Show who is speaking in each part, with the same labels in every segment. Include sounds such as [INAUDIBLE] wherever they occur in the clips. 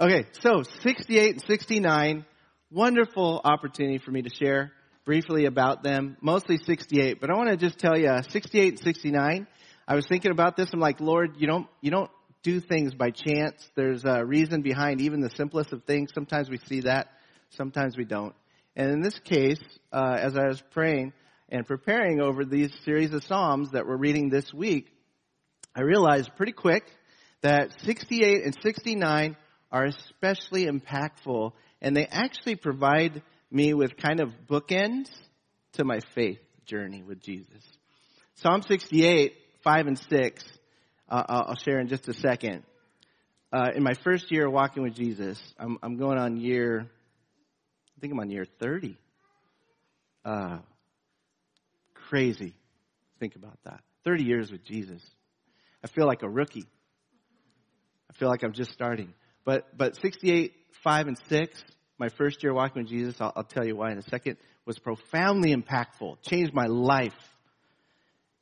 Speaker 1: Okay, so 68 and 69, wonderful opportunity for me to share briefly about them, mostly 68, but I want to just tell you, 68 and 69, I was thinking about this, I'm like, Lord, you don't, you don't do things by chance. There's a reason behind even the simplest of things. Sometimes we see that, sometimes we don't. And in this case, uh, as I was praying and preparing over these series of Psalms that we're reading this week, I realized pretty quick that 68 and 69 are especially impactful and they actually provide me with kind of bookends to my faith journey with Jesus. Psalm 68, 5 and 6, uh, I'll share in just a second. Uh, in my first year walking with Jesus, I'm, I'm, going on year, I think I'm on year 30. Uh, crazy. Think about that. 30 years with Jesus. I feel like a rookie. I feel like I'm just starting. But, but 68, 5, and 6, my first year walking with Jesus, I'll, I'll tell you why in a second, was profoundly impactful, changed my life.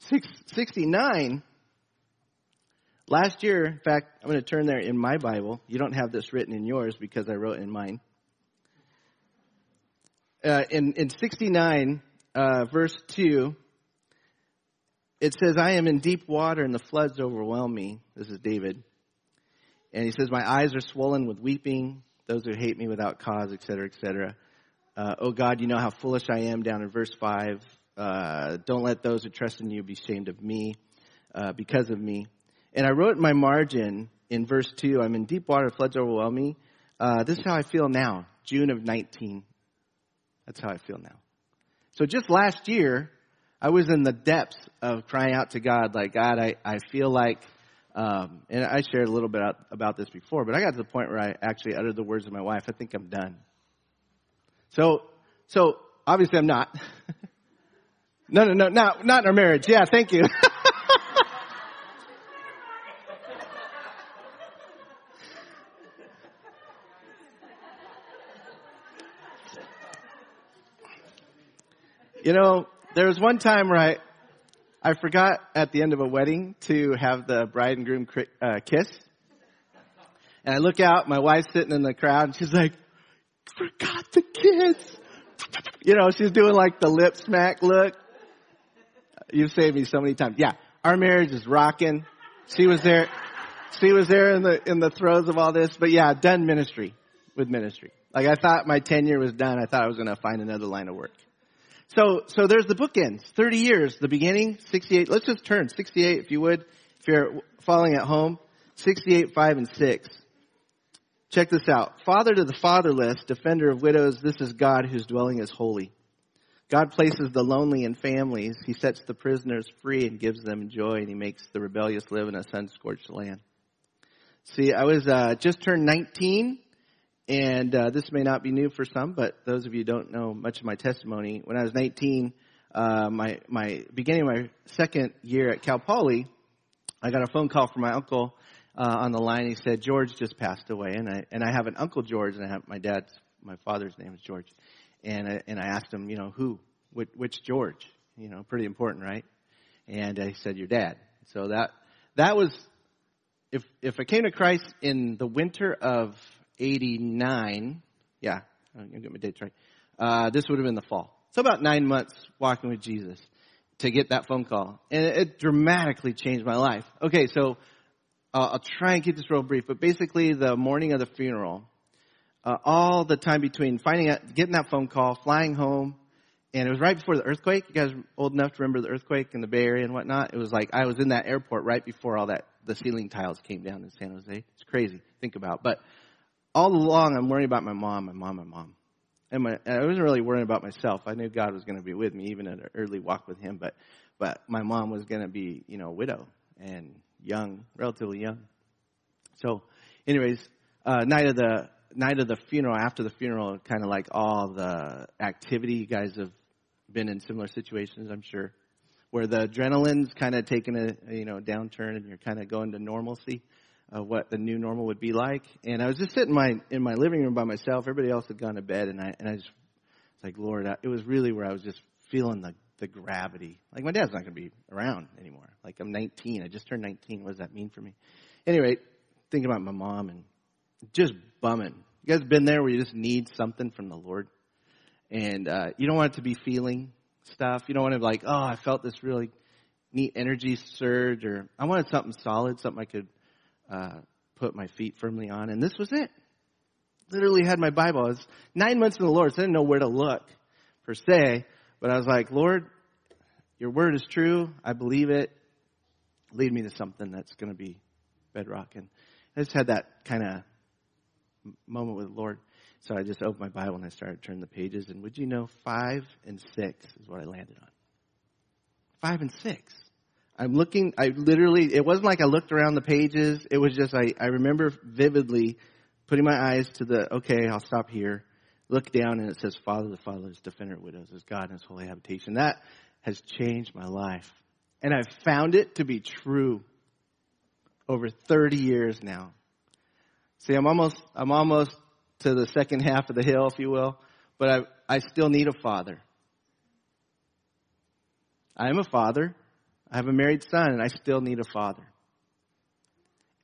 Speaker 1: Six, 69, last year, in fact, I'm going to turn there in my Bible. You don't have this written in yours because I wrote in mine. Uh, in, in 69, uh, verse 2, it says, I am in deep water and the floods overwhelm me. This is David. And he says, My eyes are swollen with weeping, those who hate me without cause, etc., etc. Uh, oh God, you know how foolish I am, down in verse 5. Uh, don't let those who trust in you be ashamed of me uh, because of me. And I wrote in my margin in verse 2, I'm in deep water, floods overwhelm me. Uh, this is how I feel now, June of 19. That's how I feel now. So just last year, I was in the depths of crying out to God, like, God, I, I feel like um, and I shared a little bit about this before, but I got to the point where I actually uttered the words of my wife, I think I'm done. So, so obviously I'm not. [LAUGHS] no, no, no, not, not in our marriage. Yeah, thank you. [LAUGHS] you know, there was one time where I, I forgot at the end of a wedding to have the bride and groom uh, kiss. And I look out, my wife's sitting in the crowd, and she's like, forgot the kiss. You know, she's doing like the lip smack look. You've saved me so many times. Yeah, our marriage is rocking. She was there. She was there in the in the throes of all this. But yeah, done ministry with ministry. Like I thought my tenure was done. I thought I was going to find another line of work. So, so there's the bookends. 30 years, the beginning, 68. Let's just turn 68 if you would, if you're following at home. 68, 5, and 6. Check this out. Father to the fatherless, defender of widows, this is God whose dwelling is holy. God places the lonely in families. He sets the prisoners free and gives them joy, and He makes the rebellious live in a sun-scorched land. See, I was uh, just turned 19 and uh, this may not be new for some, but those of you don't know much of my testimony, when I was 19, uh, my my beginning my second year at Cal Poly, I got a phone call from my uncle uh, on the line. He said George just passed away, and I and I have an uncle George, and I have my dad's my father's name is George, and I, and I asked him, you know, who, which, which George, you know, pretty important, right? And he said your dad. So that that was if if I came to Christ in the winter of 89. Yeah, I'm going to get my dates right. Uh, this would have been the fall. So about nine months walking with Jesus to get that phone call. And it dramatically changed my life. Okay, so uh, I'll try and keep this real brief, but basically the morning of the funeral, uh, all the time between finding out, getting that phone call, flying home, and it was right before the earthquake. You guys old enough to remember the earthquake in the Bay Area and whatnot? It was like I was in that airport right before all that, the ceiling tiles came down in San Jose. It's crazy. Think about. But all along I'm worrying about my mom, my mom, my mom. And, my, and I wasn't really worrying about myself. I knew God was going to be with me, even at an early walk with Him. But, but my mom was going to be, you know, a widow and young, relatively young. So, anyways, uh, night of the night of the funeral, after the funeral, kind of like all the activity. You guys have been in similar situations, I'm sure, where the adrenaline's kind of taking a you know downturn, and you're kind of going to normalcy uh, what the new normal would be like. And I was just sitting in my in my living room by myself. Everybody else had gone to bed, and I and I just was like, Lord, I, it was really where I was just feeling the the gravity. Like my dad's not going to be around anymore. Like I'm 19. I just turned 19. What does that mean for me? Anyway, thinking about my mom and just bumming. You guys been there where you just need something from the Lord? And, uh, you don't want it to be feeling stuff. You don't want to be like, oh, I felt this really neat energy surge or I wanted something solid, something I could, uh, put my feet firmly on. And this was it. Literally had my Bible. I was nine months in the Lord, so I didn't know where to look per se, but I was like, Lord, your word is true. I believe it. Lead me to something that's going to be bedrock. And I just had that kind of moment with the Lord. So I just opened my Bible and I started turning the pages. And would you know, five and six is what I landed on. Five and six. I'm looking, I literally, it wasn't like I looked around the pages. It was just, I, I remember vividly putting my eyes to the, okay, I'll stop here. Look down and it says, Father, the fatherless, defender of widows, is God in his holy habitation. That has changed my life. And I've found it to be true over 30 years now. See, I'm almost, I'm almost to the second half of the hill, if you will, but I, I still need a father. I am a father. I have a married son and I still need a father.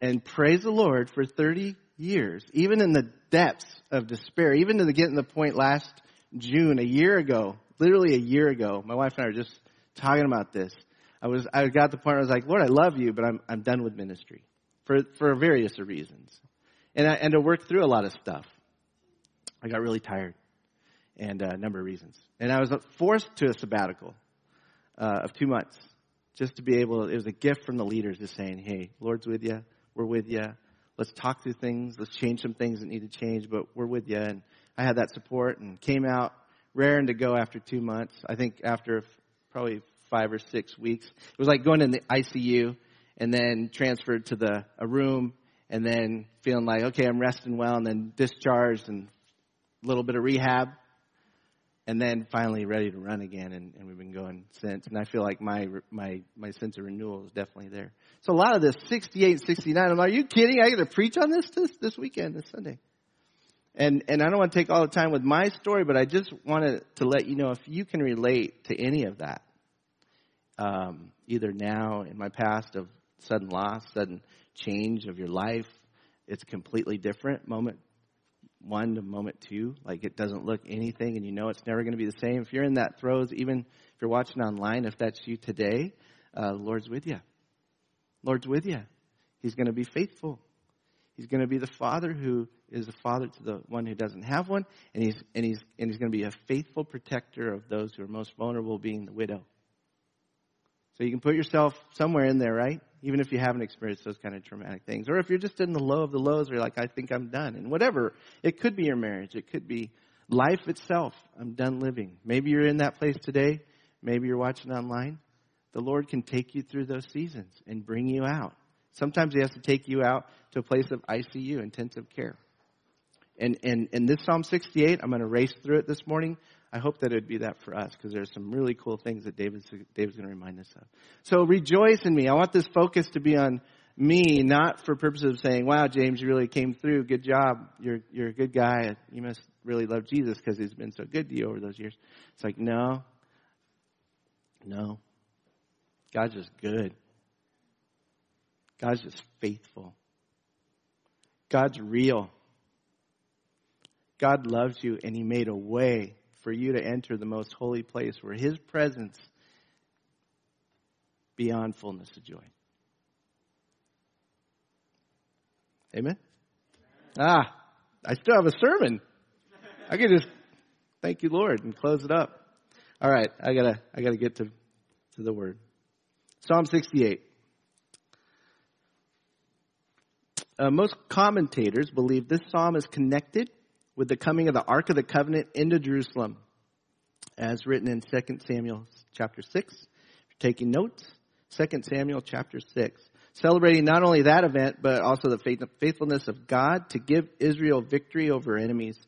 Speaker 1: And praise the Lord for 30 years, even in the depths of despair, even to the getting the point last June, a year ago, literally a year ago, my wife and I were just talking about this. I was, I got to the point where I was like, Lord, I love you, but I'm, I'm done with ministry for, for various reasons. And I, and to work through a lot of stuff. I got really tired and uh, a number of reasons. And I was forced to a sabbatical uh, of two months just to be able, it was a gift from the leaders just saying, hey, Lord's with you. We're with you. Let's talk through things. Let's change some things that need to change, but we're with you. And I had that support and came out raring to go after two months. I think after probably five or six weeks, it was like going in the ICU and then transferred to the a room and then feeling like okay, I'm resting well, and then discharged and a little bit of rehab, and then finally ready to run again. And, and we've been going since. And I feel like my my my sense of renewal is definitely there. So a lot of this 68, 69. I'm like, are you kidding? I got to preach on this this this weekend, this Sunday. And and I don't want to take all the time with my story, but I just wanted to let you know if you can relate to any of that, um, either now in my past of sudden loss, sudden change of your life, it's completely different moment one to moment two. Like it doesn't look anything and you know it's never going to be the same. If you're in that throes, even if you're watching online, if that's you today, uh, Lord's with you. Lord's with you. He's going to be faithful. He's going to be the father who is a father to the one who doesn't have one, and he's and he's and he's going to be a faithful protector of those who are most vulnerable, being the widow. So you can put yourself somewhere in there, right? Even if you haven't experienced those kind of traumatic things. Or if you're just in the low of the lows, or you're like, I think I'm done. And whatever. It could be your marriage. It could be life itself. I'm done living. Maybe you're in that place today. Maybe you're watching online. The Lord can take you through those seasons and bring you out. Sometimes He has to take you out to a place of ICU, intensive care. And, and, and this Psalm 68, I'm going to race through it this morning. I hope that it would be that for us because there's some really cool things that David's, David's going to remind us of. So rejoice in me. I want this focus to be on me, not for purposes of saying, wow, James, you really came through. Good job. You're, you're a good guy. You must really love Jesus because he's been so good to you over those years. It's like, no, no. God's just good. God's just faithful. God's real. God loves you and he made a way for you to enter the most holy place where his presence beyond fullness of joy. Amen? Ah, I still have a sermon. I could just thank you, Lord, and close it up. All right, I gotta, I gotta get to, to the word. Psalm 68. Uh, most commentators believe this psalm is connected with the coming of the Ark of the Covenant into Jerusalem, as written in 2 Samuel chapter 6. If you're taking notes, 2 Samuel chapter 6. Celebrating not only that event, but also the faithfulness of God to give Israel victory over enemies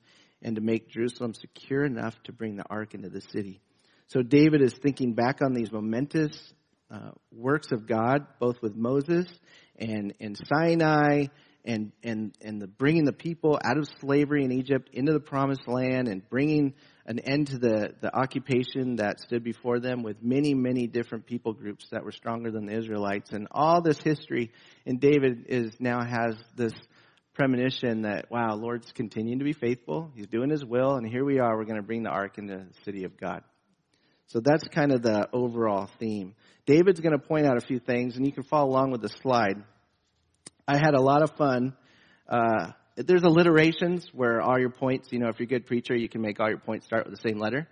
Speaker 1: and to make Jerusalem secure enough to bring the ark into the city. So David is thinking back on these momentous uh, works of God, both with Moses and, and Sinai and, and, and the bringing the people out of slavery in Egypt into the promised land and bringing an end to the, the occupation that stood before them with many, many different people groups that were stronger than the Israelites and all this history. And David is now has this premonition that, wow, Lord's continuing to be faithful. He's doing his will, and here we are. We're going to bring the ark into the city of God. So that's kind of the overall theme. David's going to point out a few things, and you can follow along with the slide. I had a lot of fun. Uh, there's alliterations where all your points, you know, if you're a good preacher, you can make all your points start with the same letter.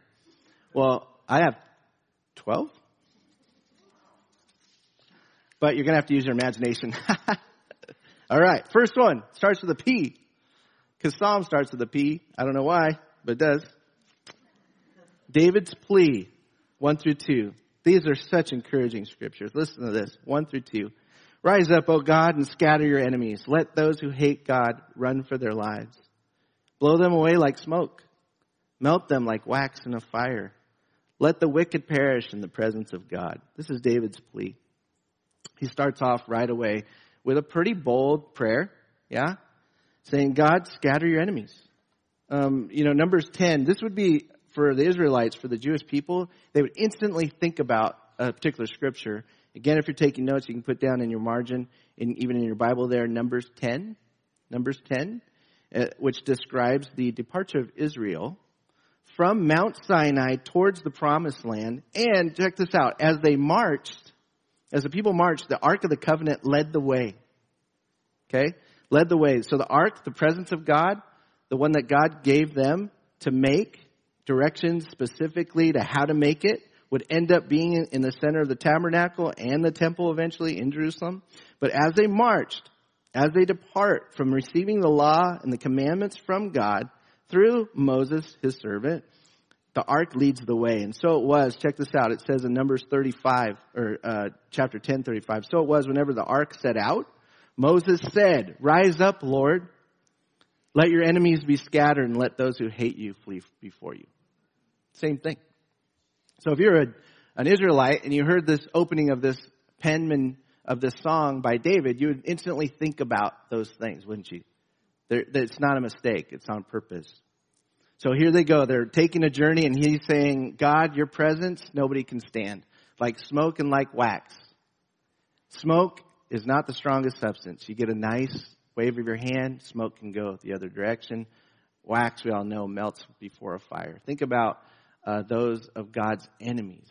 Speaker 1: Well, I have 12. But you're going to have to use your imagination. [LAUGHS] all right. First one starts with a P. Because Psalm starts with a P. I don't know why, but it does. David's plea, 1 through 2. These are such encouraging scriptures. Listen to this, 1 through 2. Rise up, O God, and scatter your enemies. Let those who hate God run for their lives. Blow them away like smoke. Melt them like wax in a fire. Let the wicked perish in the presence of God. This is David's plea. He starts off right away with a pretty bold prayer, yeah? Saying, God, scatter your enemies. Um, you know, Numbers 10, this would be for the Israelites, for the Jewish people, they would instantly think about a particular scripture. Again, if you're taking notes, you can put down in your margin, in, even in your Bible there, Numbers 10, Numbers 10, uh, which describes the departure of Israel from Mount Sinai towards the promised land. And check this out, as they marched, as the people marched, the Ark of the Covenant led the way. Okay? Led the way. So the Ark, the presence of God, the one that God gave them to make, directions specifically to how to make it, would end up being in the center of the tabernacle and the temple eventually in Jerusalem. But as they marched, as they depart from receiving the law and the commandments from God through Moses, his servant, the ark leads the way. And so it was, check this out, it says in Numbers 35, or uh, chapter 10, 35. So it was whenever the ark set out, Moses said, Rise up, Lord. Let your enemies be scattered and let those who hate you flee before you. Same thing. So if you're a, an Israelite and you heard this opening of this penman of this song by David, you would instantly think about those things, wouldn't you? They're, it's not a mistake. It's on purpose. So here they go. They're taking a journey and he's saying, God, your presence, nobody can stand. Like smoke and like wax. Smoke is not the strongest substance. You get a nice wave of your hand, smoke can go the other direction. Wax, we all know, melts before a fire. Think about uh, those of God's enemies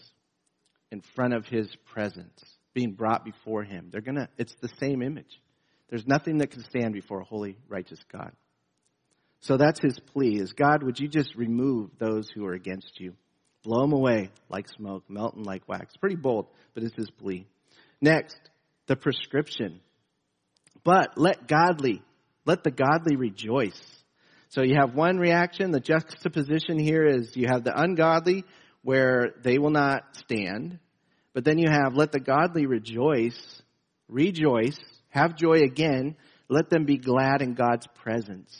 Speaker 1: in front of his presence, being brought before him. They're gonna, it's the same image. There's nothing that can stand before a holy, righteous God. So that's his plea is God, would you just remove those who are against you? Blow them away like smoke, melting like wax. Pretty bold, but it's his plea. Next, the prescription. But let godly, let the godly rejoice. So you have one reaction. The juxtaposition here is you have the ungodly where they will not stand. But then you have let the godly rejoice, rejoice, have joy again. Let them be glad in God's presence.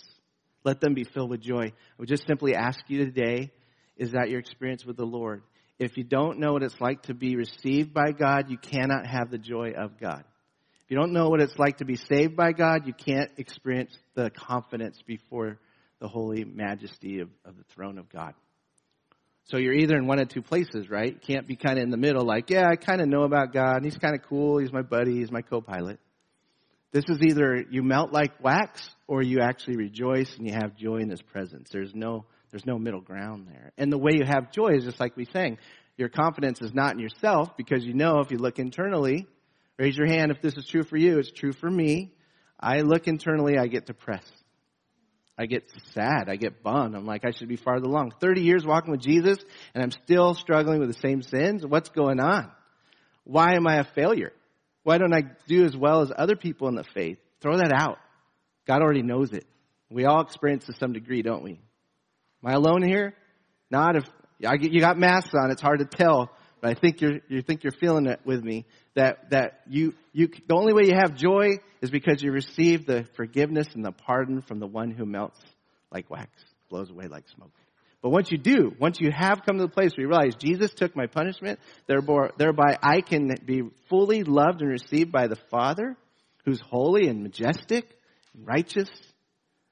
Speaker 1: Let them be filled with joy. I would just simply ask you today, is that your experience with the Lord? If you don't know what it's like to be received by God, you cannot have the joy of God. If you don't know what it's like to be saved by God, you can't experience the confidence before the holy majesty of, of the throne of God. So you're either in one of two places, right? You can't be kind of in the middle, like, yeah, I kind of know about God, and He's kind of cool, He's my buddy, He's my co-pilot. This is either you melt like wax or you actually rejoice and you have joy in his presence. There's no there's no middle ground there. And the way you have joy is just like we sang. Your confidence is not in yourself because you know if you look internally, raise your hand if this is true for you, it's true for me. I look internally, I get depressed. I get sad. I get bummed. I'm like, I should be farther along. 30 years walking with Jesus and I'm still struggling with the same sins. What's going on? Why am I a failure? Why don't I do as well as other people in the faith? Throw that out. God already knows it. We all experience to some degree, don't we? Am I alone here? Not if I get, you got masks on. It's hard to tell, but I think you're you think you're feeling it with me. That that you you the only way you have joy is because you receive the forgiveness and the pardon from the one who melts like wax, blows away like smoke. But once you do, once you have come to the place where you realize Jesus took my punishment, thereby I can be fully loved and received by the Father, who's holy and majestic, and righteous.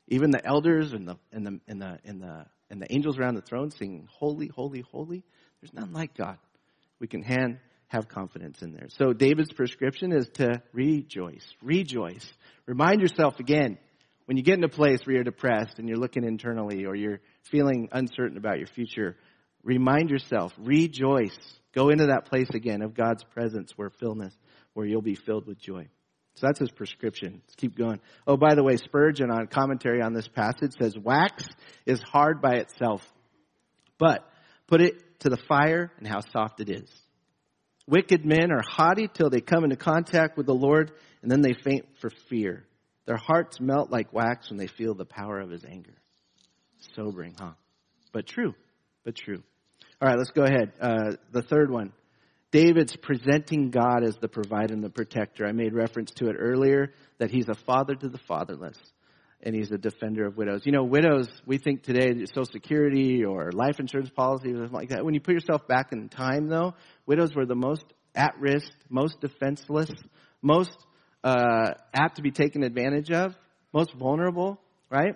Speaker 1: Even the elders and the and the and the and the and the angels around the throne singing, "Holy, holy, holy." There's none like God. We can hand, have confidence in there. So David's prescription is to rejoice, rejoice. Remind yourself again when you get in a place where you're depressed and you're looking internally or you're feeling uncertain about your future, remind yourself, rejoice. Go into that place again of God's presence where fullness, where you'll be filled with joy. So that's his prescription. Let's keep going. Oh, by the way, Spurgeon on commentary on this passage says, wax is hard by itself, but put it to the fire and how soft it is. Wicked men are haughty till they come into contact with the Lord and then they faint for fear. Their hearts melt like wax when they feel the power of his anger. Sobering, huh? But true. But true. All right, let's go ahead. Uh, the third one. David's presenting God as the provider and the protector. I made reference to it earlier that he's a father to the fatherless and he's a defender of widows. You know, widows, we think today Social Security or life insurance policies or something like that. When you put yourself back in time though, widows were the most at risk, most defenseless, most uh, apt to be taken advantage of, most vulnerable, right?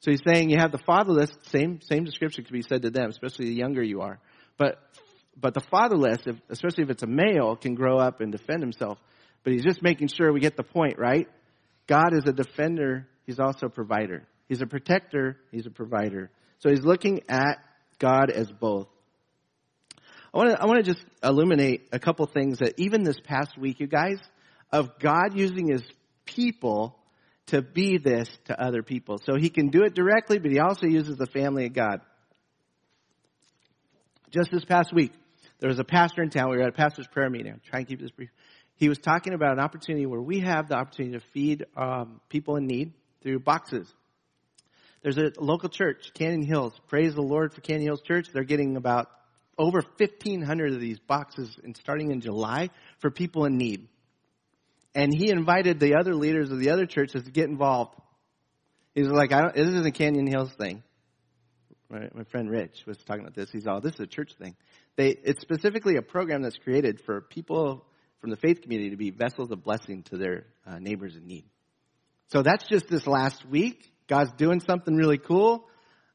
Speaker 1: So he's saying you have the fatherless, same, same description could be said to them, especially the younger you are. But, but the fatherless, if, especially if it's a male, can grow up and defend himself. But he's just making sure we get the point, right? God is a defender. He's also a provider. He's a protector. He's a provider. So he's looking at God as both. I want to, I want to just illuminate a couple things that even this past week, you guys, of God using his people to be this to other people. So he can do it directly, but he also uses the family of God. Just this past week, there was a pastor in town. We were at a pastor's prayer meeting. I'm trying to keep this brief. He was talking about an opportunity where we have the opportunity to feed um, people in need through boxes. There's a local church, Canyon Hills. Praise the Lord for Canyon Hills Church. They're getting about over 1,500 of these boxes and starting in July for people in need. And he invited the other leaders of the other churches to get involved. He was like, I don't, this isn't a Canyon Hills thing. Right? My friend Rich was talking about this. He's all, this is a church thing. They, it's specifically a program that's created for people from the faith community to be vessels of blessing to their uh, neighbors in need. So that's just this last week. God's doing something really cool.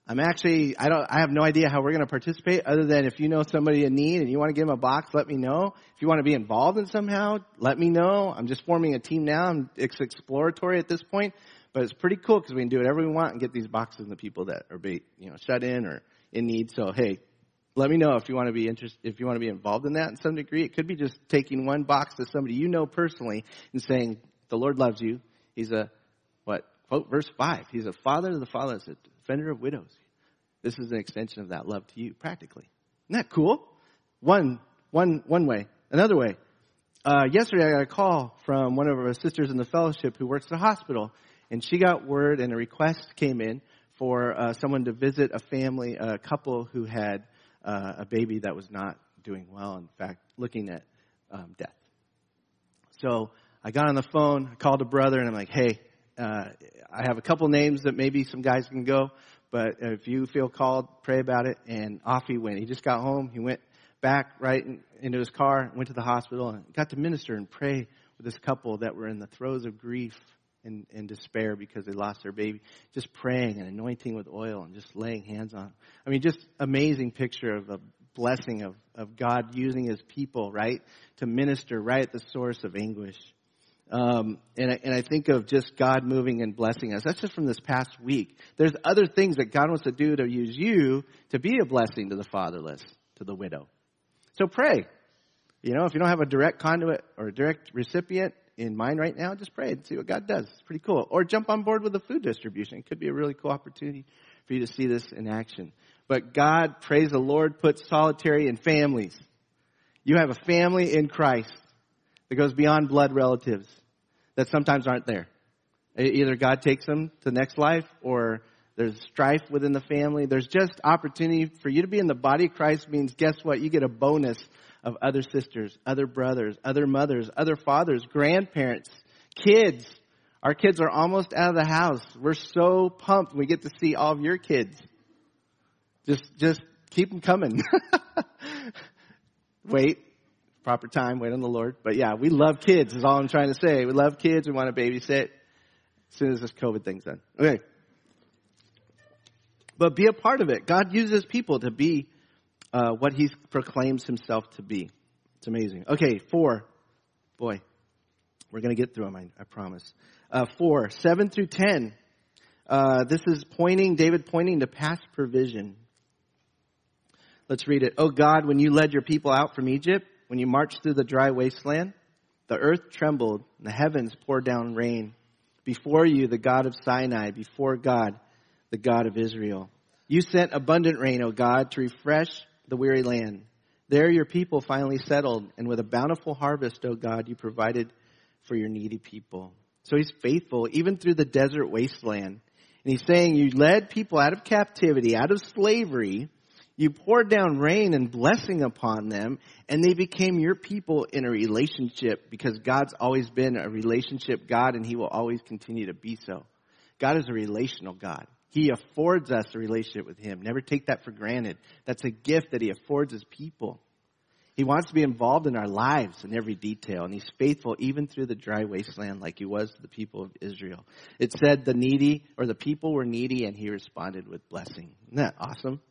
Speaker 1: I'm actually, I don't, I have no idea how we're going to participate other than if you know somebody in need and you want to give them a box, let me know. If you want to be involved in somehow, let me know. I'm just forming a team now. It's exploratory at this point, but it's pretty cool because we can do whatever we want and get these boxes to the people that are, be, you know, shut in or in need. So hey, let me know if you want to be interested, if you want to be involved in that in some degree. It could be just taking one box to somebody you know personally and saying, the Lord loves you. He's a, what, quote verse five. He's a father to the fatherless, a defender of widows. This is an extension of that love to you, practically. Isn't that cool? One, one, one way. Another way. Uh, yesterday I got a call from one of our sisters in the fellowship who works at a hospital, and she got word and a request came in for uh, someone to visit a family, a couple who had uh, a baby that was not doing well. In fact, looking at um, death. So I got on the phone, I called a brother, and I'm like, "Hey, uh, I have a couple names that maybe some guys can go, but if you feel called, pray about it. And off he went. He just got home. He went back right in, into his car, went to the hospital, and got to minister and pray with this couple that were in the throes of grief and, and despair because they lost their baby. Just praying and anointing with oil and just laying hands on. I mean, just amazing picture of a blessing of, of God using his people, right, to minister right at the source of anguish. Um, and, I, and I think of just God moving and blessing us. That's just from this past week. There's other things that God wants to do to use you to be a blessing to the fatherless, to the widow. So pray. You know, if you don't have a direct conduit or a direct recipient in mind right now, just pray and see what God does. It's pretty cool. Or jump on board with the food distribution. It could be a really cool opportunity for you to see this in action. But God, praise the Lord, puts solitary in families. You have a family in Christ that goes beyond blood relatives that sometimes aren't there. Either God takes them to the next life or there's strife within the family. There's just opportunity for you to be in the body of Christ means guess what? You get a bonus of other sisters, other brothers, other mothers, other fathers, grandparents, kids. Our kids are almost out of the house. We're so pumped we get to see all of your kids. Just, just keep them coming. [LAUGHS] Wait, proper time, wait on the Lord. But yeah, we love kids is all I'm trying to say. We love kids. We want to babysit as soon as this COVID thing's done. Okay. But be a part of it. God uses people to be uh, what he proclaims himself to be. It's amazing. Okay, four. Boy, we're going to get through them, I, I promise. Uh, four, seven through ten. Uh, this is pointing, David pointing to past provision. Let's read it. Oh God, when you led your people out from Egypt, when you marched through the dry wasteland, the earth trembled and the heavens poured down rain. Before you, the God of Sinai, before God, the God of Israel. You sent abundant rain, O God, to refresh the weary land. There your people finally settled, and with a bountiful harvest, O God, you provided for your needy people. So he's faithful even through the desert wasteland. And he's saying, You led people out of captivity, out of slavery. You poured down rain and blessing upon them, and they became your people in a relationship because God's always been a relationship God, and he will always continue to be so. God is a relational God. He affords us a relationship with Him. Never take that for granted. That's a gift that He affords His people. He wants to be involved in our lives in every detail, and He's faithful even through the dry wasteland like He was to the people of Israel. It said the needy, or the people were needy, and He responded with blessing. Isn't that awesome?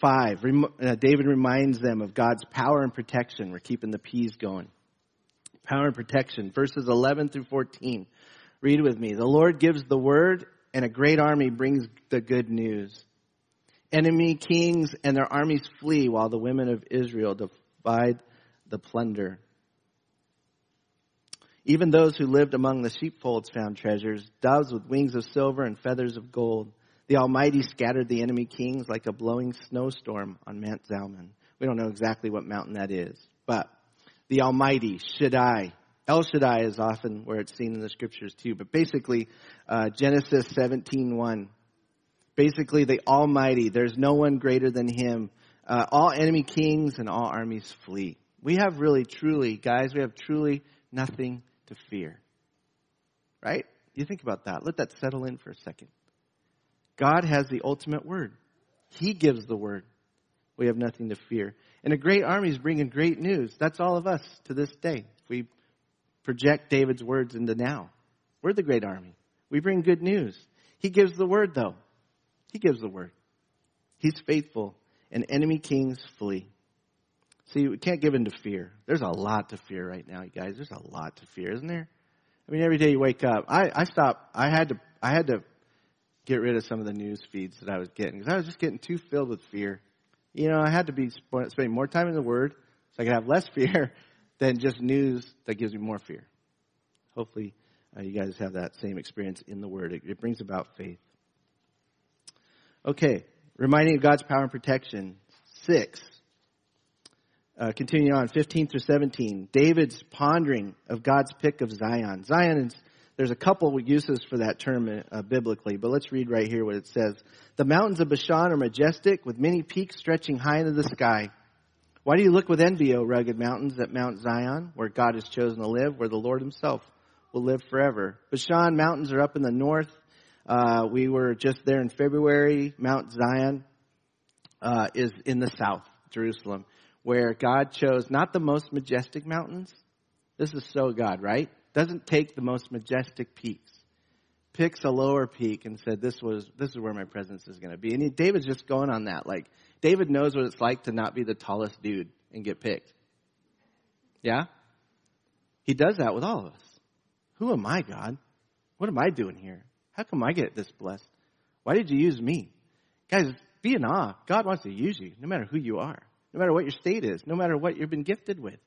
Speaker 1: Five, uh, David reminds them of God's power and protection. We're keeping the P's going. Power and protection, verses 11 through 14. Read with me. The Lord gives the word and a great army brings the good news. Enemy kings and their armies flee while the women of Israel divide the plunder. Even those who lived among the sheepfolds found treasures, doves with wings of silver and feathers of gold. The Almighty scattered the enemy kings like a blowing snowstorm on Mount Zalmon. We don't know exactly what mountain that is, but the Almighty, Shaddai, El Shaddai is often where it's seen in the scriptures too, but basically, uh, Genesis 17:1. Basically, the Almighty. There's no one greater than Him. Uh, all enemy kings and all armies flee. We have really, truly, guys, we have truly nothing to fear. Right? You think about that. Let that settle in for a second. God has the ultimate word. He gives the word. We have nothing to fear. And a great army is bringing great news. That's all of us to this day. We project David's words into now. We're the great army. We bring good news. He gives the word, though. He gives the word. He's faithful, and enemy kings flee. See, we can't give in to fear. There's a lot to fear right now, you guys. There's a lot to fear, isn't there? I mean, every day you wake up. I, I stopped. I had to. I had to get rid of some of the news feeds that I was getting because I was just getting too filled with fear. You know, I had to be spending more time in the Word so I could have less [LAUGHS] fear than just news that gives you more fear. Hopefully, uh, you guys have that same experience in the Word. It, it brings about faith. Okay, reminding of God's power and protection. Six. Uh, continuing on, 15 through 17. David's pondering of God's pick of Zion. Zion is, there's a couple uses for that term uh, biblically, but let's read right here what it says. The mountains of Bashan are majestic with many peaks stretching high into the sky. Why do you look with envy, O rugged mountains, at Mount Zion, where God has chosen to live, where the Lord himself will live forever? Bashan mountains are up in the north. Uh, we were just there in February. Mount Zion uh, is in the south, Jerusalem, where God chose not the most majestic mountains. This is so God, right? Doesn't take the most majestic peaks. Picks a lower peak and said, "This was this is where my presence is going to be." And he, David's just going on that, like David knows what it's like to not be the tallest dude and get picked. Yeah? He does that with all of us. Who am I, God? What am I doing here? How come I get this blessed? Why did you use me? Guys, be in awe. God wants to use you, no matter who you are, no matter what your state is, no matter what you've been gifted with.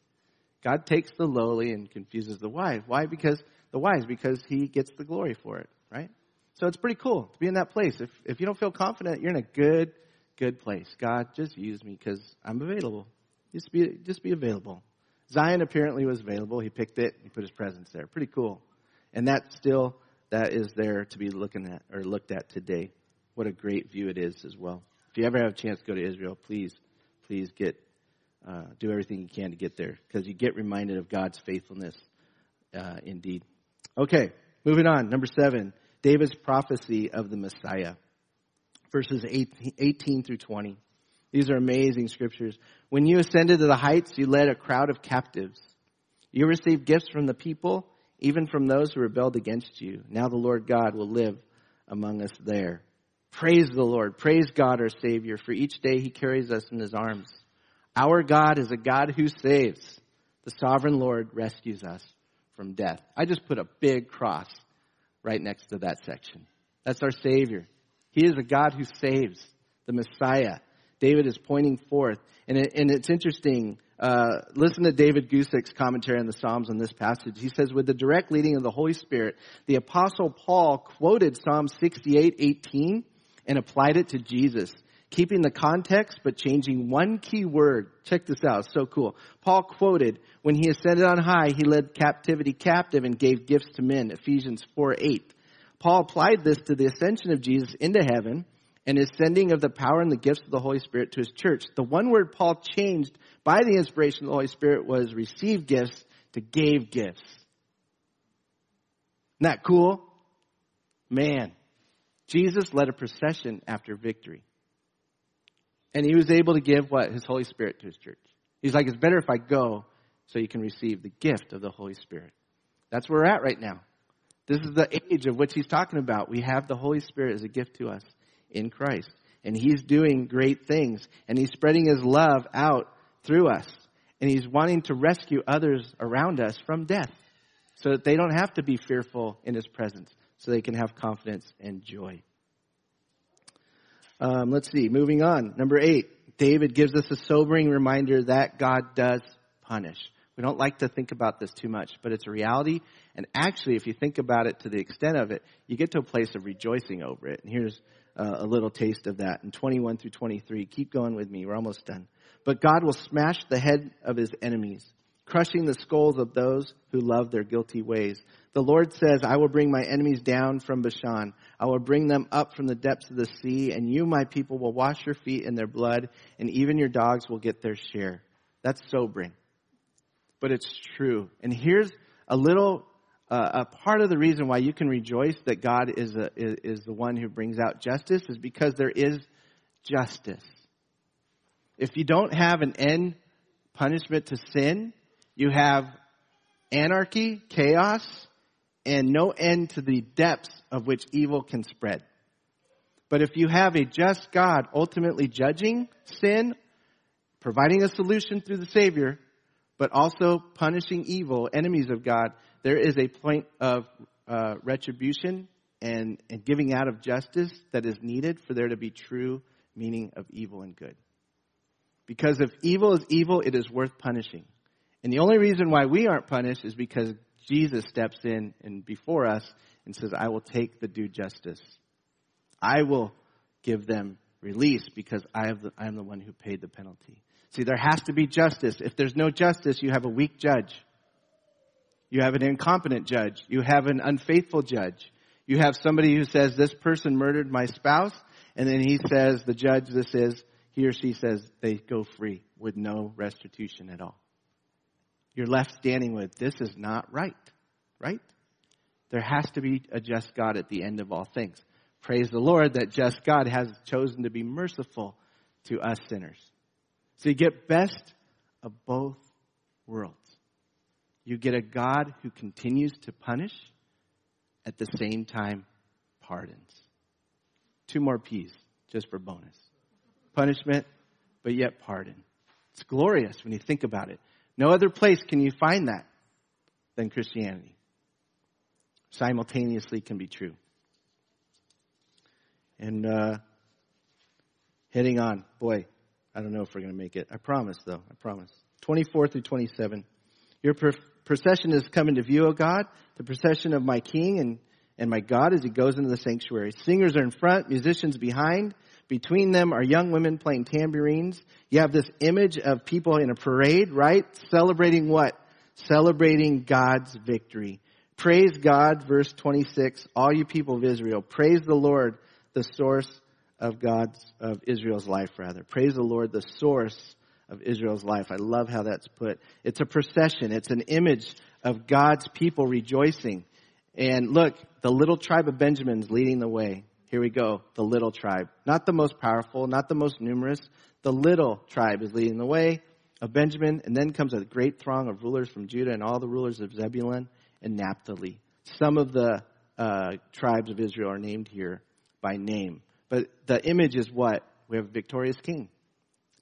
Speaker 1: God takes the lowly and confuses the wise. Why? Because the wise, because he gets the glory for it, right? So it's pretty cool to be in that place. If if you don't feel confident, you're in a good good place. God, just use me because I'm available. Just be, just be available. Zion apparently was available. He picked it. He put his presence there. Pretty cool. And that still, that is there to be looking at or looked at today. What a great view it is as well. If you ever have a chance to go to Israel, please, please get, uh, do everything you can to get there because you get reminded of God's faithfulness, uh, indeed. Okay, moving on. Number seven, David's prophecy of the Messiah verses 18 through 20. These are amazing scriptures. When you ascended to the heights, you led a crowd of captives. You received gifts from the people, even from those who rebelled against you. Now the Lord God will live among us there. Praise the Lord. Praise God our Savior, for each day he carries us in his arms. Our God is a God who saves. The sovereign Lord rescues us from death. I just put a big cross right next to that section. That's our Savior. He is a God who saves, the Messiah. David is pointing forth. And, it, and it's interesting. Uh, listen to David Guzik's commentary on the Psalms on this passage. He says, with the direct leading of the Holy Spirit, the apostle Paul quoted Psalm 68, 18 and applied it to Jesus keeping the context but changing one key word. Check this out. So cool. Paul quoted, when he ascended on high, he led captivity captive and gave gifts to men. Ephesians 4, 8. Paul applied this to the ascension of Jesus into heaven and his sending of the power and the gifts of the Holy Spirit to his church. The one word Paul changed by the inspiration of the Holy Spirit was receive gifts to gave gifts. Isn't that cool? Man, Jesus led a procession after victory. And he was able to give what? His Holy Spirit to his church. He's like, it's better if I go so you can receive the gift of the Holy Spirit. That's where we're at right now. This is the age of which he's talking about. We have the Holy Spirit as a gift to us in Christ. And he's doing great things. And he's spreading his love out through us. And he's wanting to rescue others around us from death so that they don't have to be fearful in his presence, so they can have confidence and joy. Um, let's see, moving on. Number eight, David gives us a sobering reminder that God does punish. We don't like to think about this too much, but it's a reality. And actually, if you think about it to the extent of it, you get to a place of rejoicing over it. And here's uh, a little taste of that in 21 through 23. Keep going with me. We're almost done. But God will smash the head of his enemies crushing the skulls of those who love their guilty ways. The Lord says, I will bring my enemies down from Bashan. I will bring them up from the depths of the sea, and you, my people, will wash your feet in their blood, and even your dogs will get their share. That's sobering. But it's true. And here's a little, uh, a part of the reason why you can rejoice that God is, a, is, is the one who brings out justice is because there is justice. If you don't have an end punishment to sin, you have anarchy, chaos, and no end to the depths of which evil can spread. But if you have a just God ultimately judging sin, providing a solution through the Savior, but also punishing evil, enemies of God, there is a point of uh, retribution and, and giving out of justice that is needed for there to be true meaning of evil and good. Because if evil is evil, it is worth punishing. And the only reason why we aren't punished is because Jesus steps in and before us and says, I will take the due justice. I will give them release because I, have the, am the one who paid the penalty. See, there has to be justice. If there's no justice, you have a weak judge. You have an incompetent judge. You have an unfaithful judge. You have somebody who says, this person murdered my spouse, and then he says, the judge, this is, he or she says, they go free with no restitution at all you're left standing with, this is not right, right? There has to be a just God at the end of all things. Praise the Lord that just God has chosen to be merciful to us sinners. So you get best of both worlds. You get a God who continues to punish, at the same time pardons. Two more P's, just for bonus. Punishment, but yet pardon. It's glorious when you think about it. No other place can you find that than Christianity. Simultaneously can be true. And uh, heading on, boy, I don't know if we're going to make it. I promise, though. I promise. 24 through 27. Your procession is coming to view, O God, the procession of my King and, and my God as he goes into the sanctuary. Singers are in front, musicians behind. Between them are young women playing tambourines. You have this image of people in a parade, right? Celebrating what? Celebrating God's victory. Praise God, verse 26, all you people of Israel. Praise the Lord, the source of God's, of Israel's life, rather. Praise the Lord, the source of Israel's life. I love how that's put. It's a procession. It's an image of God's people rejoicing. And look, the little tribe of Benjamin's leading the way. Here we go. The little tribe. Not the most powerful, not the most numerous. The little tribe is leading the way of Benjamin. And then comes a great throng of rulers from Judah and all the rulers of Zebulun and Naphtali. Some of the uh, tribes of Israel are named here by name. But the image is what? We have a victorious king.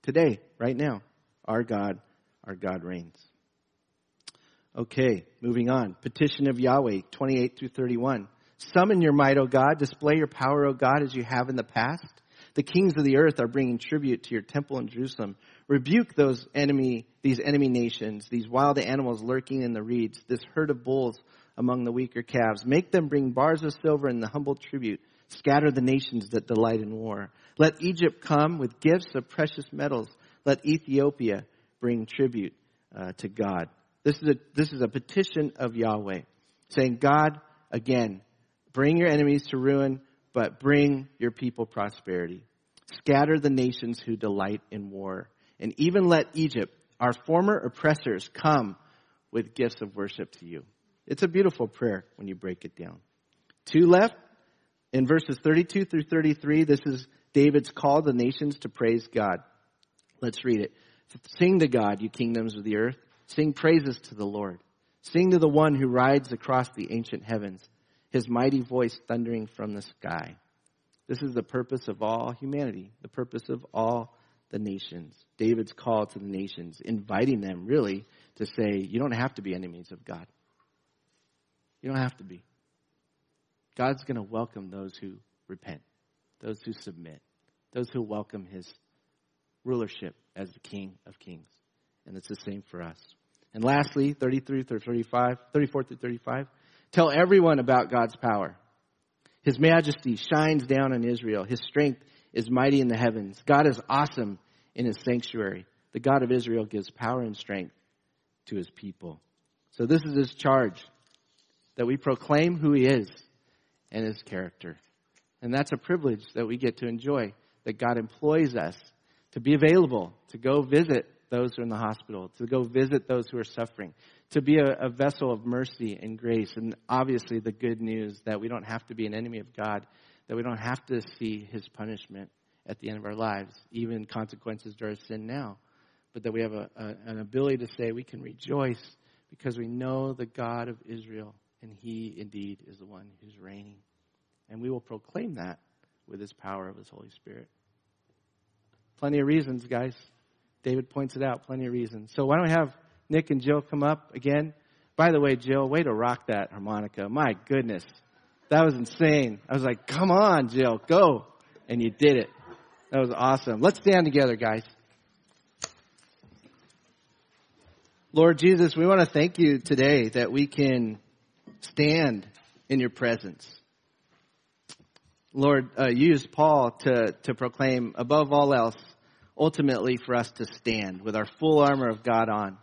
Speaker 1: Today, right now. Our God, our God reigns. Okay, moving on. Petition of Yahweh, 28 through 31. Summon your might, O God. Display your power, O God, as you have in the past. The kings of the earth are bringing tribute to your temple in Jerusalem. Rebuke those enemy, these enemy nations, these wild animals lurking in the reeds, this herd of bulls among the weaker calves. Make them bring bars of silver and the humble tribute. Scatter the nations that delight in war. Let Egypt come with gifts of precious metals. Let Ethiopia bring tribute uh, to God. This is a this is a petition of Yahweh, saying, God, again, bring your enemies to ruin, but bring your people prosperity. Scatter the nations who delight in war. And even let Egypt, our former oppressors, come with gifts of worship to you. It's a beautiful prayer when you break it down. Two left. In verses 32 through 33, this is David's call the nations to praise God. Let's read it. Sing to God, you kingdoms of the earth. Sing praises to the Lord. Sing to the one who rides across the ancient heavens, his mighty voice thundering from the sky. This is the purpose of all humanity, the purpose of all the nations. David's call to the nations, inviting them really to say, you don't have to be enemies of God. You don't have to be. God's going to welcome those who repent, those who submit, those who welcome his rulership as the King of Kings. And it's the same for us. And lastly, 33 through 35, 34 through 35, tell everyone about God's power. His majesty shines down on Israel. His strength is mighty in the heavens. God is awesome in his sanctuary. The God of Israel gives power and strength to his people. So this is his charge that we proclaim who he is and his character. And that's a privilege that we get to enjoy, that God employs us to be available, to go visit those who are in the hospital, to go visit those who are suffering, to be a, a, vessel of mercy and grace. And obviously, the good news that we don't have to be an enemy of God, that we don't have to see his punishment at the end of our lives, even consequences to our sin now, but that we have a, a, an ability to say we can rejoice because we know the God of Israel, and he indeed is the one who's reigning. And we will proclaim that with his power of his Holy Spirit. Plenty of reasons, guys. David points it out, plenty of reasons. So why don't we have Nick and Jill come up again? By the way, Jill, way to rock that harmonica. My goodness. That was insane. I was like, come on, Jill, go. And you did it. That was awesome. Let's stand together, guys. Lord Jesus, we want to thank you today that we can stand in your presence. Lord, uh, use Paul to, to proclaim above all else ultimately for us to stand with our full armor of God on,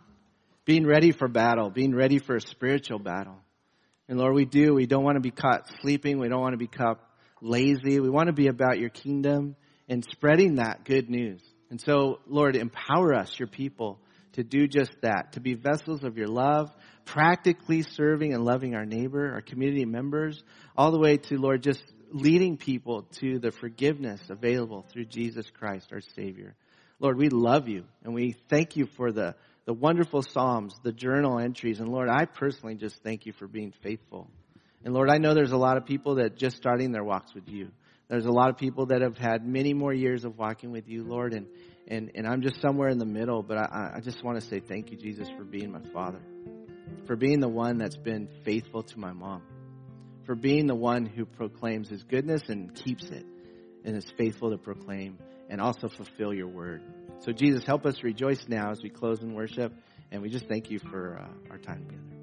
Speaker 1: being ready for battle, being ready for a spiritual battle. And Lord, we do. We don't want to be caught sleeping. We don't want to be caught lazy. We want to be about your kingdom and spreading that good news. And so, Lord, empower us, your people, to do just that, to be vessels of your love, practically serving and loving our neighbor, our community members, all the way to, Lord, just leading people to the forgiveness available through Jesus Christ, our Savior. Lord, we love you and we thank you for the, the wonderful Psalms, the journal entries. And Lord, I personally just thank you for being faithful. And Lord, I know there's a lot of people that just starting their walks with you. There's a lot of people that have had many more years of walking with you, Lord, and, and, and I'm just somewhere in the middle, but I, I just want to say thank you, Jesus, for being my father, for being the one that's been faithful to my mom, for being the one who proclaims his goodness and keeps it and is faithful to proclaim and also fulfill your word. So, Jesus, help us rejoice now as we close in worship. And we just thank you for uh, our time together.